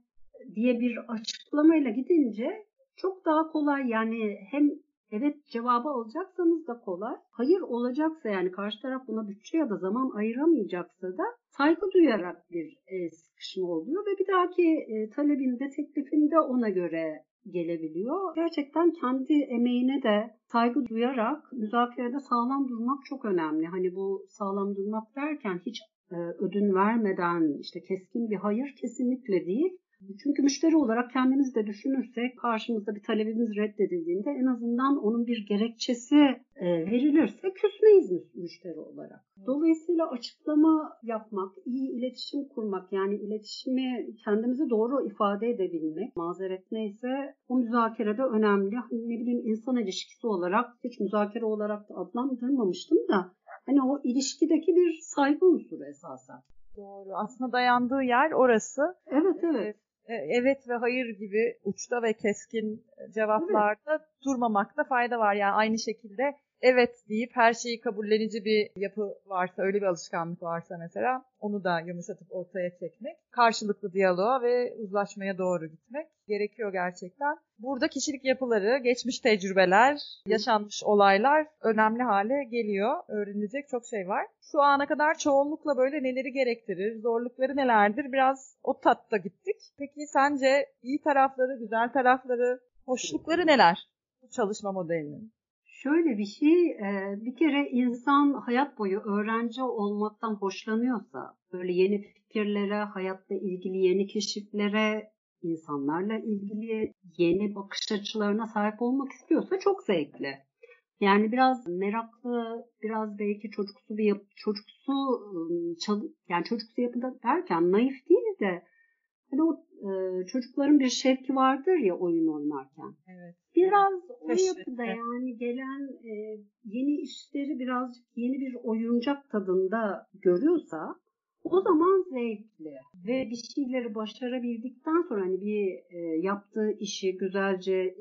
diye bir açıklamayla gidince çok daha kolay yani hem evet cevabı alacaksanız da kolay. Hayır olacaksa yani karşı taraf buna bütçe ya da zaman ayıramayacaksa da saygı duyarak bir e, sıkışma oluyor ve bir dahaki e, talebinde, teklifinde ona göre gelebiliyor. Gerçekten kendi emeğine de saygı duyarak müzakerede sağlam durmak çok önemli. Hani bu sağlam durmak derken hiç e, ödün vermeden işte keskin bir hayır kesinlikle değil. Çünkü müşteri olarak kendimiz de düşünürsek karşımızda bir talebimiz reddedildiğinde en azından onun bir gerekçesi e, verilirse küsmeyiz müşteri olarak. Dolayısıyla açıklama yapmak, iyi iletişim kurmak yani iletişimi kendimizi doğru ifade edebilmek, mazeret neyse o müzakerede önemli. Hani ne bileyim insan ilişkisi olarak hiç müzakere olarak da adlandırmamıştım da hani o ilişkideki bir saygı unsuru esasen. Doğru. Aslında dayandığı yer orası. Evet evet. E, evet ve hayır gibi uçta ve keskin cevaplarda durmamakta fayda var. Yani aynı şekilde evet deyip her şeyi kabullenici bir yapı varsa, öyle bir alışkanlık varsa mesela onu da yumuşatıp ortaya çekmek, karşılıklı diyaloğa ve uzlaşmaya doğru gitmek gerekiyor gerçekten. Burada kişilik yapıları, geçmiş tecrübeler, yaşanmış olaylar önemli hale geliyor. Öğrenilecek çok şey var. Şu ana kadar çoğunlukla böyle neleri gerektirir, zorlukları nelerdir biraz o tatta gittik. Peki sence iyi tarafları, güzel tarafları, hoşlukları neler bu çalışma modelinin? Şöyle bir şey, bir kere insan hayat boyu öğrenci olmaktan hoşlanıyorsa, böyle yeni fikirlere, hayatla ilgili yeni keşiflere, insanlarla ilgili yeni bakış açılarına sahip olmak istiyorsa çok zevkli. Yani biraz meraklı, biraz belki çocuksu bir yapı, çocuksu yani çocuksu yapıda derken naif değil de hani o e, çocukların bir şevki vardır ya oyun oynarken. Evet. Biraz o yapıda yani gelen e, yeni işleri birazcık yeni bir oyuncak tadında görüyorsa o zaman zevkli ve bir şeyleri başarabildikten sonra hani bir e, yaptığı işi güzelce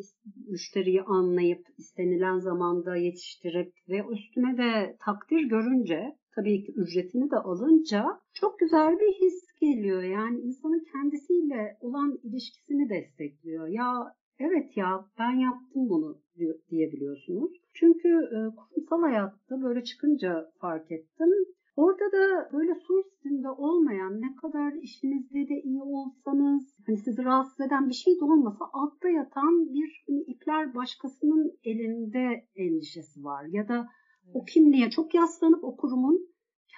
müşteriyi anlayıp istenilen zamanda yetiştirip ve üstüne de takdir görünce tabii ki ücretini de alınca çok güzel bir his geliyor. Yani insanın kendisiyle olan ilişkisini destekliyor. Ya evet ya ben yaptım bunu diyebiliyorsunuz. Çünkü e, kurumsal hayatta böyle çıkınca fark ettim. Orada da böyle su üstünde olmayan ne kadar işinizde de iyi olsanız hani sizi rahatsız eden bir şey de olmasa altta yatan bir hani ipler başkasının elinde endişesi var. Ya da o kimliğe çok yaslanıp o kurumun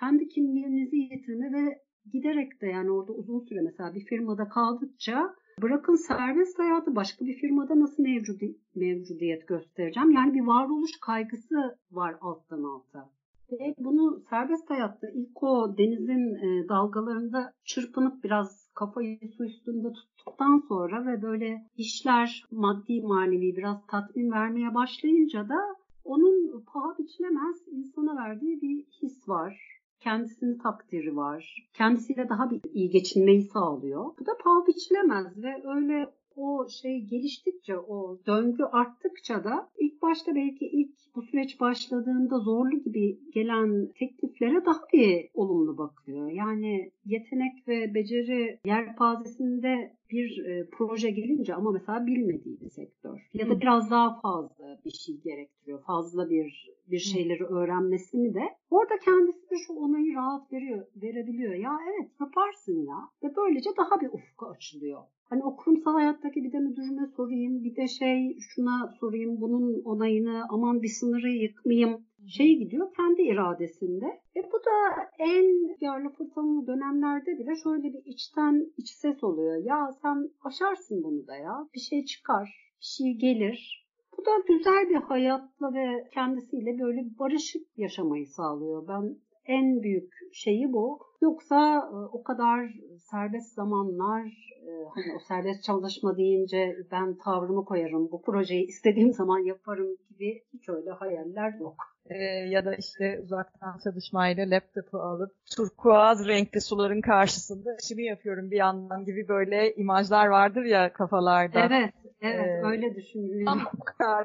kendi kimliğinizi yitirme ve giderek de yani orada uzun süre mesela bir firmada kaldıkça bırakın serbest hayatı başka bir firmada nasıl mevcudi, mevcudiyet göstereceğim? Yani bir varoluş kaygısı var alttan alta. Ve bunu serbest hayatta ilk o denizin e, dalgalarında çırpınıp biraz kafayı su üstünde tuttuktan sonra ve böyle işler maddi manevi biraz tatmin vermeye başlayınca da onun paha biçilemez insana verdiği bir his var kendisini takdiri var. Kendisiyle daha bir iyi geçinmeyi sağlıyor. Bu da paha biçilemez ve öyle o şey geliştikçe, o döngü arttıkça da ilk başta belki ilk bu süreç başladığında zorlu gibi gelen tekliflere daha bir olumlu bakıyor. Yani yetenek ve beceri yelpazesinde bir e, proje gelince ama mesela bilmediği bir sektör ya da biraz daha fazla bir şey gerektiriyor. Fazla bir bir şeyleri öğrenmesini de orada kendisi de şu onayı rahat veriyor, verebiliyor. Ya evet yaparsın ya. Ve böylece daha bir ufku açılıyor. Hani o kurumsal hayattaki bir de müdürüme sorayım, bir de şey şuna sorayım, bunun onayını, aman bir sınırı yıkmayayım şey gidiyor kendi iradesinde. E bu da en yarlı fırtınalı dönemlerde bile şöyle bir içten iç ses oluyor. Ya sen aşarsın bunu da ya. Bir şey çıkar, bir şey gelir. Bu da güzel bir hayatla ve kendisiyle böyle barışık yaşamayı sağlıyor. Ben en büyük şeyi bu. Yoksa e, o kadar serbest zamanlar, e, hani o serbest çalışma deyince ben tavrımı koyarım, bu projeyi istediğim zaman yaparım gibi hiç öyle hayaller yok. Ee, ya da işte uzaktan çalışmayla laptopu alıp turkuaz renkli suların karşısında işimi yapıyorum bir yandan gibi böyle imajlar vardır ya kafalarda. Evet, evet ee, öyle düşünülüyor. Tam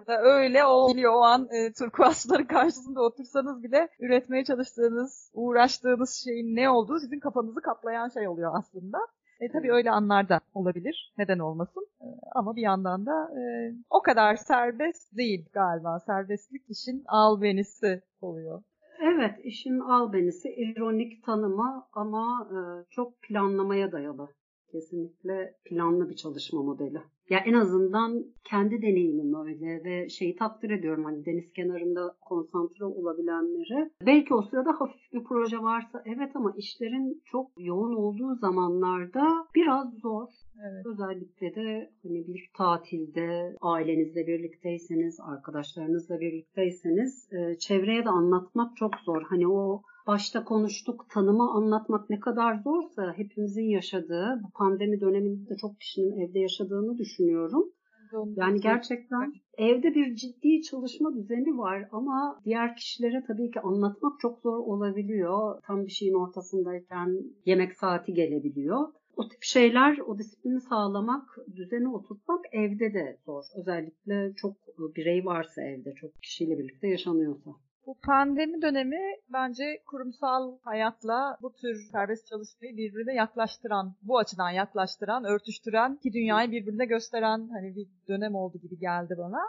da öyle oluyor o an e, turkuaz suların karşısında otursanız bile üretmeye çalıştığınız, uğraştığınız şeyin ne olduğu sizin kafanızı kaplayan şey oluyor aslında. E, tabii öyle anlar da olabilir. Neden olmasın? E, ama bir yandan da e, o kadar serbest değil galiba. Serbestlik işin albenisi oluyor. Evet, işin albenisi, ironik tanımı ama e, çok planlamaya dayalı. Kesinlikle planlı bir çalışma modeli. Ya en azından kendi deneyimim öyle ve şeyi takdir ediyorum hani deniz kenarında konsantre olabilenleri. Belki o sırada hafif bir proje varsa evet ama işlerin çok yoğun olduğu zamanlarda biraz zor. Evet. Özellikle de hani bir tatilde ailenizle birlikteyseniz, arkadaşlarınızla birlikteyseniz çevreye de anlatmak çok zor. Hani o başta konuştuk tanımı anlatmak ne kadar zorsa hepimizin yaşadığı bu pandemi döneminde de çok kişinin evde yaşadığını düşünüyorum. Yani gerçekten evde bir ciddi çalışma düzeni var ama diğer kişilere tabii ki anlatmak çok zor olabiliyor. Tam bir şeyin ortasındayken yemek saati gelebiliyor. O tip şeyler, o disiplini sağlamak, düzeni oturtmak evde de zor. Özellikle çok birey varsa evde, çok kişiyle birlikte yaşanıyorsa. Bu pandemi dönemi bence kurumsal hayatla bu tür serbest çalışmayı birbirine yaklaştıran, bu açıdan yaklaştıran, örtüştüren, ki dünyayı birbirine gösteren hani bir dönem oldu gibi geldi bana.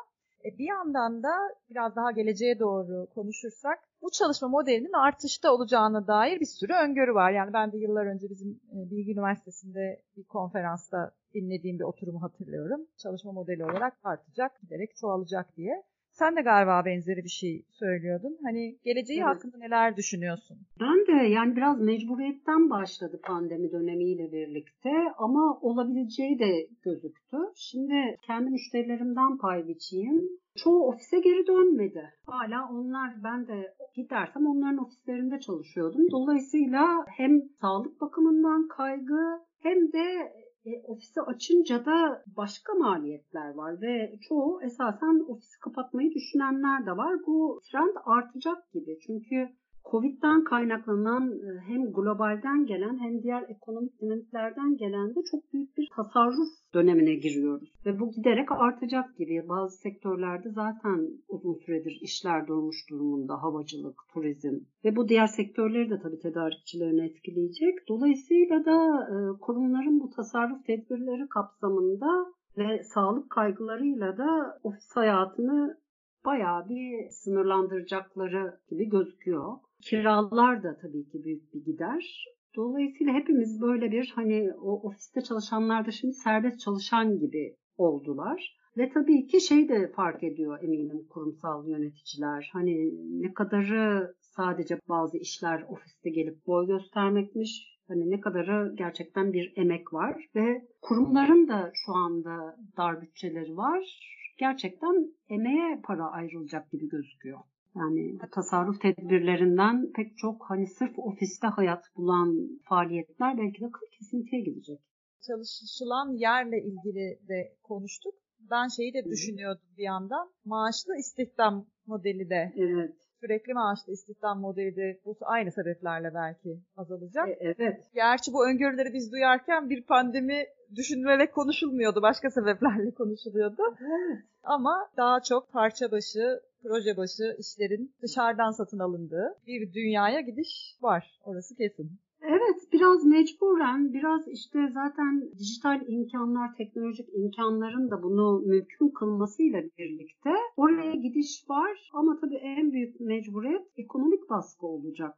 E bir yandan da biraz daha geleceğe doğru konuşursak bu çalışma modelinin artışta olacağına dair bir sürü öngörü var. Yani ben de yıllar önce bizim e, Bilgi Üniversitesi'nde bir konferansta dinlediğim bir oturumu hatırlıyorum. Çalışma modeli olarak artacak, giderek çoğalacak diye. Sen de galiba benzeri bir şey söylüyordun. Hani geleceği evet. hakkında neler düşünüyorsun? Ben de yani biraz mecburiyetten başladı pandemi dönemiyle birlikte ama olabileceği de gözüktü. Şimdi kendi müşterilerimden pay biçeyim. Çoğu ofise geri dönmedi. Hala onlar ben de gidersem onların ofislerinde çalışıyordum. Dolayısıyla hem sağlık bakımından kaygı hem de e, ofisi açınca da başka maliyetler var ve çoğu esasen ofisi kapatmayı düşünenler de var. Bu trend artacak gibi çünkü Covid'den kaynaklanan e, hem globalden gelen hem diğer ekonomik dinamiklerden gelen de çok büyük bir tasarruf dönemine giriyoruz. Ve bu giderek artacak gibi. Bazı sektörlerde zaten uzun süredir işler durmuş durumunda. Havacılık, turizm ve bu diğer sektörleri de tabii tedarikçilerini etkileyecek. Dolayısıyla da e, kurumların bu tasarruf tedbirleri kapsamında ve sağlık kaygılarıyla da ofis hayatını bayağı bir sınırlandıracakları gibi gözüküyor. Kiralar da tabii ki büyük bir gider. Dolayısıyla hepimiz böyle bir hani o ofiste çalışanlar da şimdi serbest çalışan gibi oldular. Ve tabii ki şey de fark ediyor eminim kurumsal yöneticiler. Hani ne kadarı sadece bazı işler ofiste gelip boy göstermekmiş. Hani ne kadarı gerçekten bir emek var ve kurumların da şu anda dar bütçeleri var. Gerçekten emeğe para ayrılacak gibi gözüküyor. Yani tasarruf tedbirlerinden pek çok hani sırf ofiste hayat bulan faaliyetler belki de kesintiye gidecek. Çalışılan yerle ilgili de konuştuk. Ben şeyi de düşünüyordum bir yandan. Maaşlı istihdam modeli de evet sürekli maaşlı istihdam modeli de bu aynı sebeplerle belki azalacak. E, evet. Gerçi bu öngörüleri biz duyarken bir pandemi düşünülerek konuşulmuyordu. Başka sebeplerle konuşuluyordu. Evet. Ama daha çok parça başı, proje başı işlerin dışarıdan satın alındığı bir dünyaya gidiş var. Orası kesin. Evet biraz mecburen biraz işte zaten dijital imkanlar teknolojik imkanların da bunu mümkün kılmasıyla birlikte oraya gidiş var ama tabii en büyük mecburiyet ekonomik baskı olacak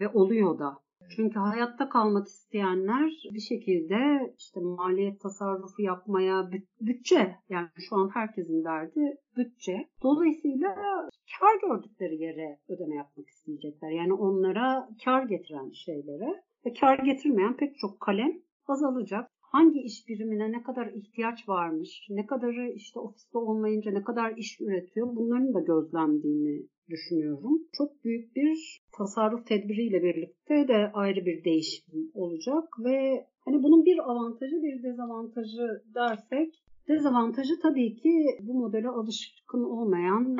ve oluyor da. Çünkü hayatta kalmak isteyenler bir şekilde işte maliyet tasarrufu yapmaya bütçe yani şu an herkesin derdi bütçe. Dolayısıyla kar gördükleri yere ödeme yapmak isteyecekler. Yani onlara kar getiren şeylere ve kar getirmeyen pek çok kalem azalacak. Hangi iş birimine ne kadar ihtiyaç varmış, ne kadarı işte ofiste olmayınca ne kadar iş üretiyor bunların da gözlendiğini düşünüyorum. Çok büyük bir tasarruf tedbiriyle birlikte de ayrı bir değişim olacak ve hani bunun bir avantajı bir dezavantajı dersek Dezavantajı tabii ki bu modele alışkın olmayan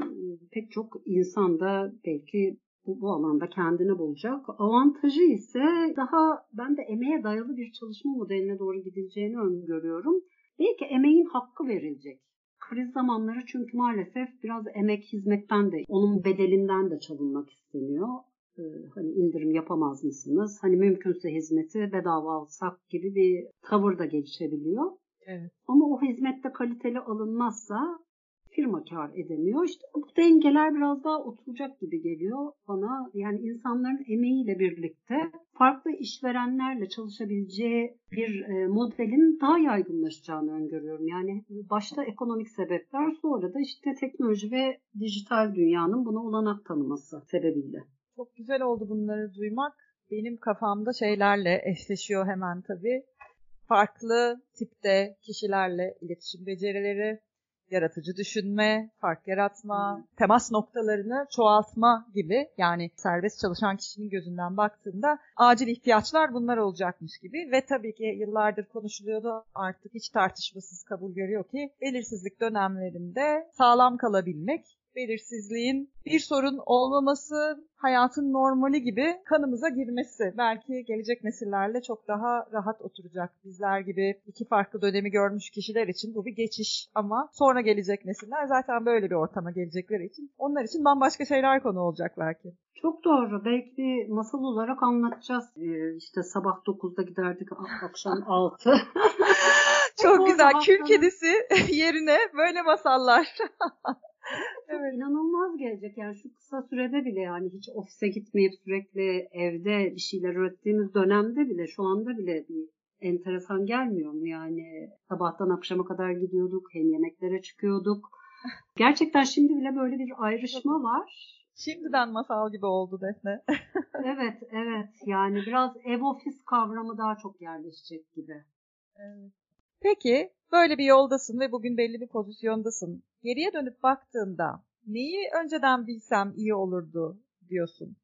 pek çok insanda belki bu, bu alanda kendini bulacak. Avantajı ise daha ben de emeğe dayalı bir çalışma modeline doğru gidileceğini öngörüyorum. Belki emeğin hakkı verilecek. Kriz zamanları çünkü maalesef biraz emek hizmetten de onun bedelinden de çalınmak isteniyor. Ee, hani indirim yapamaz mısınız? Hani mümkünse hizmeti bedava alsak gibi bir tavır da gelişebiliyor. Evet. Ama o hizmette kaliteli alınmazsa firma kar edemiyor. İşte bu dengeler biraz daha oturacak gibi geliyor bana. Yani insanların emeğiyle birlikte farklı işverenlerle çalışabileceği bir e, modelin daha yaygınlaşacağını öngörüyorum. Yani başta ekonomik sebepler sonra da işte teknoloji ve dijital dünyanın buna olanak tanıması sebebiyle. Çok güzel oldu bunları duymak. Benim kafamda şeylerle eşleşiyor hemen tabii. Farklı tipte kişilerle iletişim becerileri, yaratıcı düşünme, fark yaratma, hmm. temas noktalarını çoğaltma gibi yani serbest çalışan kişinin gözünden baktığında acil ihtiyaçlar bunlar olacakmış gibi ve tabii ki yıllardır konuşuluyordu artık hiç tartışmasız kabul görüyor ki belirsizlik dönemlerinde sağlam kalabilmek belirsizliğin bir sorun olmaması, hayatın normali gibi kanımıza girmesi. Belki gelecek nesillerle çok daha rahat oturacak. Bizler gibi iki farklı dönemi görmüş kişiler için bu bir geçiş ama sonra gelecek nesiller zaten böyle bir ortama gelecekleri için onlar için bambaşka şeyler konu olacak belki. Çok doğru. Belki bir masal olarak anlatacağız. Ee, işte sabah 9'da giderdik akşam 6. Çok güzel. Kül kedisi yerine böyle masallar. evet. inanılmaz gelecek. Yani şu kısa sürede bile yani hiç ofise gitmeyip sürekli evde bir şeyler ürettiğimiz dönemde bile şu anda bile bir enteresan gelmiyor mu? Yani sabahtan akşama kadar gidiyorduk, hem yemeklere çıkıyorduk. Gerçekten şimdi bile böyle bir ayrışma var. Şimdiden masal gibi oldu Defne. evet, evet. Yani biraz ev ofis kavramı daha çok yerleşecek gibi. Evet. Peki, böyle bir yoldasın ve bugün belli bir pozisyondasın. Geriye dönüp baktığında neyi önceden bilsem iyi olurdu diyorsun?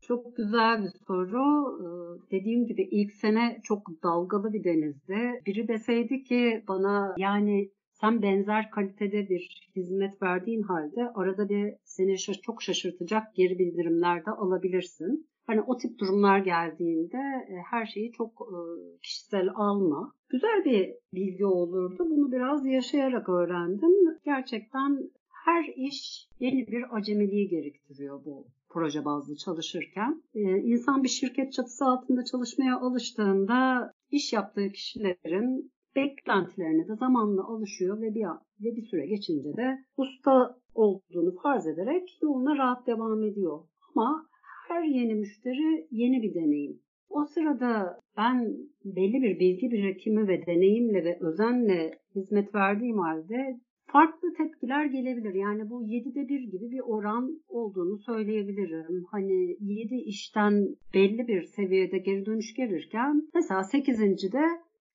Çok güzel bir soru. Ee, dediğim gibi ilk sene çok dalgalı bir denizde. Biri deseydi ki bana yani sen benzer kalitede bir hizmet verdiğin halde arada bir seni çok şaşırtacak geri bildirimler de alabilirsin. Hani o tip durumlar geldiğinde e, her şeyi çok e, kişisel alma. Güzel bir bilgi olurdu. Bunu biraz yaşayarak öğrendim. Gerçekten her iş yeni bir acemiliği gerektiriyor bu proje bazlı çalışırken. Ee, insan bir şirket çatısı altında çalışmaya alıştığında iş yaptığı kişilerin beklentilerine de zamanla alışıyor ve bir ve bir süre geçince de usta olduğunu farz ederek yoluna rahat devam ediyor. Ama her yeni müşteri yeni bir deneyim. O sırada ben belli bir bilgi birikimi ve deneyimle ve özenle hizmet verdiğim halde farklı tepkiler gelebilir. Yani bu 7'de 1 gibi bir oran olduğunu söyleyebilirim. Hani 7 işten belli bir seviyede geri dönüş gelirken mesela 8.de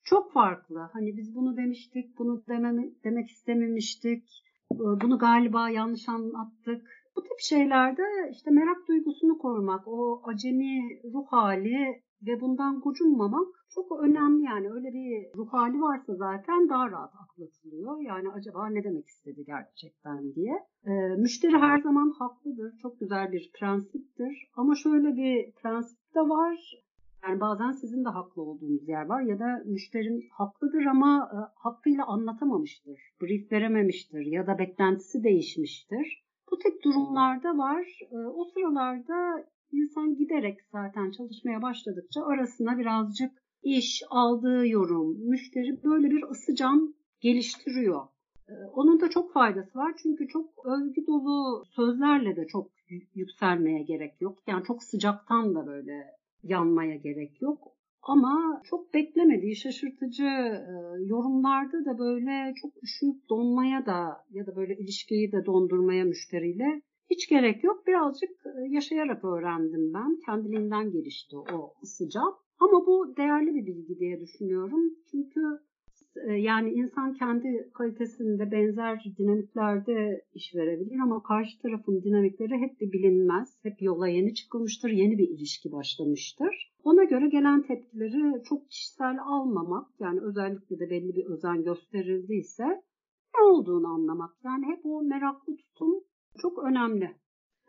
çok farklı. Hani biz bunu demiştik, bunu dememe, demek istememiştik. Bunu galiba yanlış anlattık Bu tip şeylerde işte merak duygusunu korumak, o acemi ruh hali ve bundan gocunmamak çok önemli yani öyle bir ruh hali varsa zaten daha rahat atlatılıyor. Yani acaba ne demek istedi gerçekten diye. E, müşteri her zaman haklıdır. Çok güzel bir prensiptir. Ama şöyle bir prensip de var. Yani bazen sizin de haklı olduğunuz yer var ya da müşterin haklıdır ama e, hakkıyla anlatamamıştır, brief verememiştir ya da beklentisi değişmiştir. Bu tip durumlarda var. E, o sıralarda insan giderek zaten çalışmaya başladıkça arasına birazcık iş, aldığı yorum, müşteri böyle bir ısıcam geliştiriyor. Ee, onun da çok faydası var çünkü çok övgü dolu sözlerle de çok yükselmeye gerek yok. Yani çok sıcaktan da böyle yanmaya gerek yok. Ama çok beklemediği şaşırtıcı e, yorumlarda da böyle çok üşüyüp donmaya da ya da böyle ilişkiyi de dondurmaya müşteriyle hiç gerek yok. Birazcık e, yaşayarak öğrendim ben. Kendiliğinden gelişti o sıcak. Ama bu değerli bir bilgi diye düşünüyorum. Çünkü yani insan kendi kalitesinde benzer dinamiklerde iş verebilir ama karşı tarafın dinamikleri hep bir bilinmez. Hep yola yeni çıkılmıştır, yeni bir ilişki başlamıştır. Ona göre gelen tepkileri çok kişisel almamak, yani özellikle de belli bir özen gösterildiyse ne olduğunu anlamak. Yani hep o meraklı tutum çok önemli.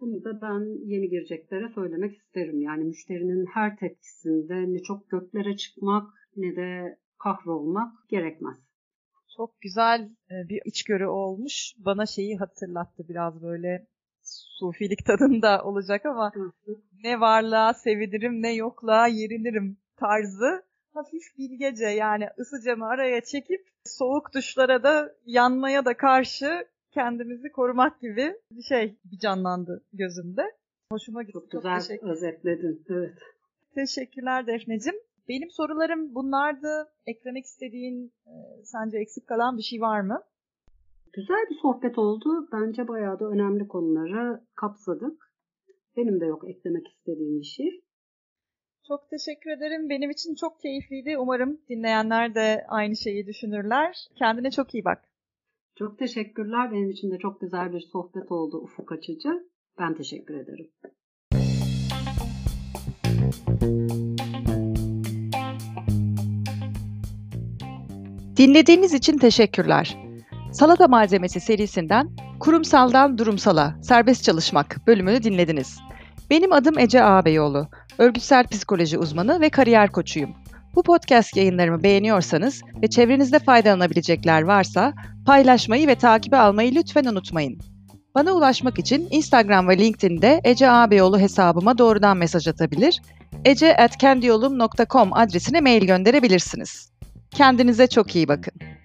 Bunu da ben yeni gireceklere söylemek isterim. Yani müşterinin her tepkisinde ne çok göklere çıkmak ne de kahrolmak gerekmez. Çok güzel e, bir içgörü olmuş. Bana şeyi hatırlattı biraz böyle sufilik tadında olacak ama ne varlığa sevinirim ne yokluğa yerinirim tarzı hafif bilgece yani ısıcamı araya çekip soğuk duşlara da yanmaya da karşı kendimizi korumak gibi bir şey bir canlandı gözümde. Hoşuma gitti. Çok güzel Çok özetledin. Evet. Teşekkürler Defneciğim. Benim sorularım bunlardı. Eklemek istediğin e, sence eksik kalan bir şey var mı? Güzel bir sohbet oldu. Bence bayağı da önemli konuları kapsadık. Benim de yok eklemek istediğim bir şey. Çok teşekkür ederim. Benim için çok keyifliydi. Umarım dinleyenler de aynı şeyi düşünürler. Kendine çok iyi bak. Çok teşekkürler. Benim için de çok güzel bir sohbet oldu ufuk açıcı. Ben teşekkür ederim. Dinlediğiniz için teşekkürler. Salata Malzemesi serisinden Kurumsaldan Durumsala Serbest Çalışmak bölümünü dinlediniz. Benim adım Ece Ağabeyoğlu. Örgütsel psikoloji uzmanı ve kariyer koçuyum. Bu podcast yayınlarımı beğeniyorsanız ve çevrenizde faydalanabilecekler varsa paylaşmayı ve takibe almayı lütfen unutmayın. Bana ulaşmak için Instagram ve LinkedIn'de Ece Ağabeyoğlu hesabıma doğrudan mesaj atabilir, ece.kendiyolum.com adresine mail gönderebilirsiniz. Kendinize çok iyi bakın.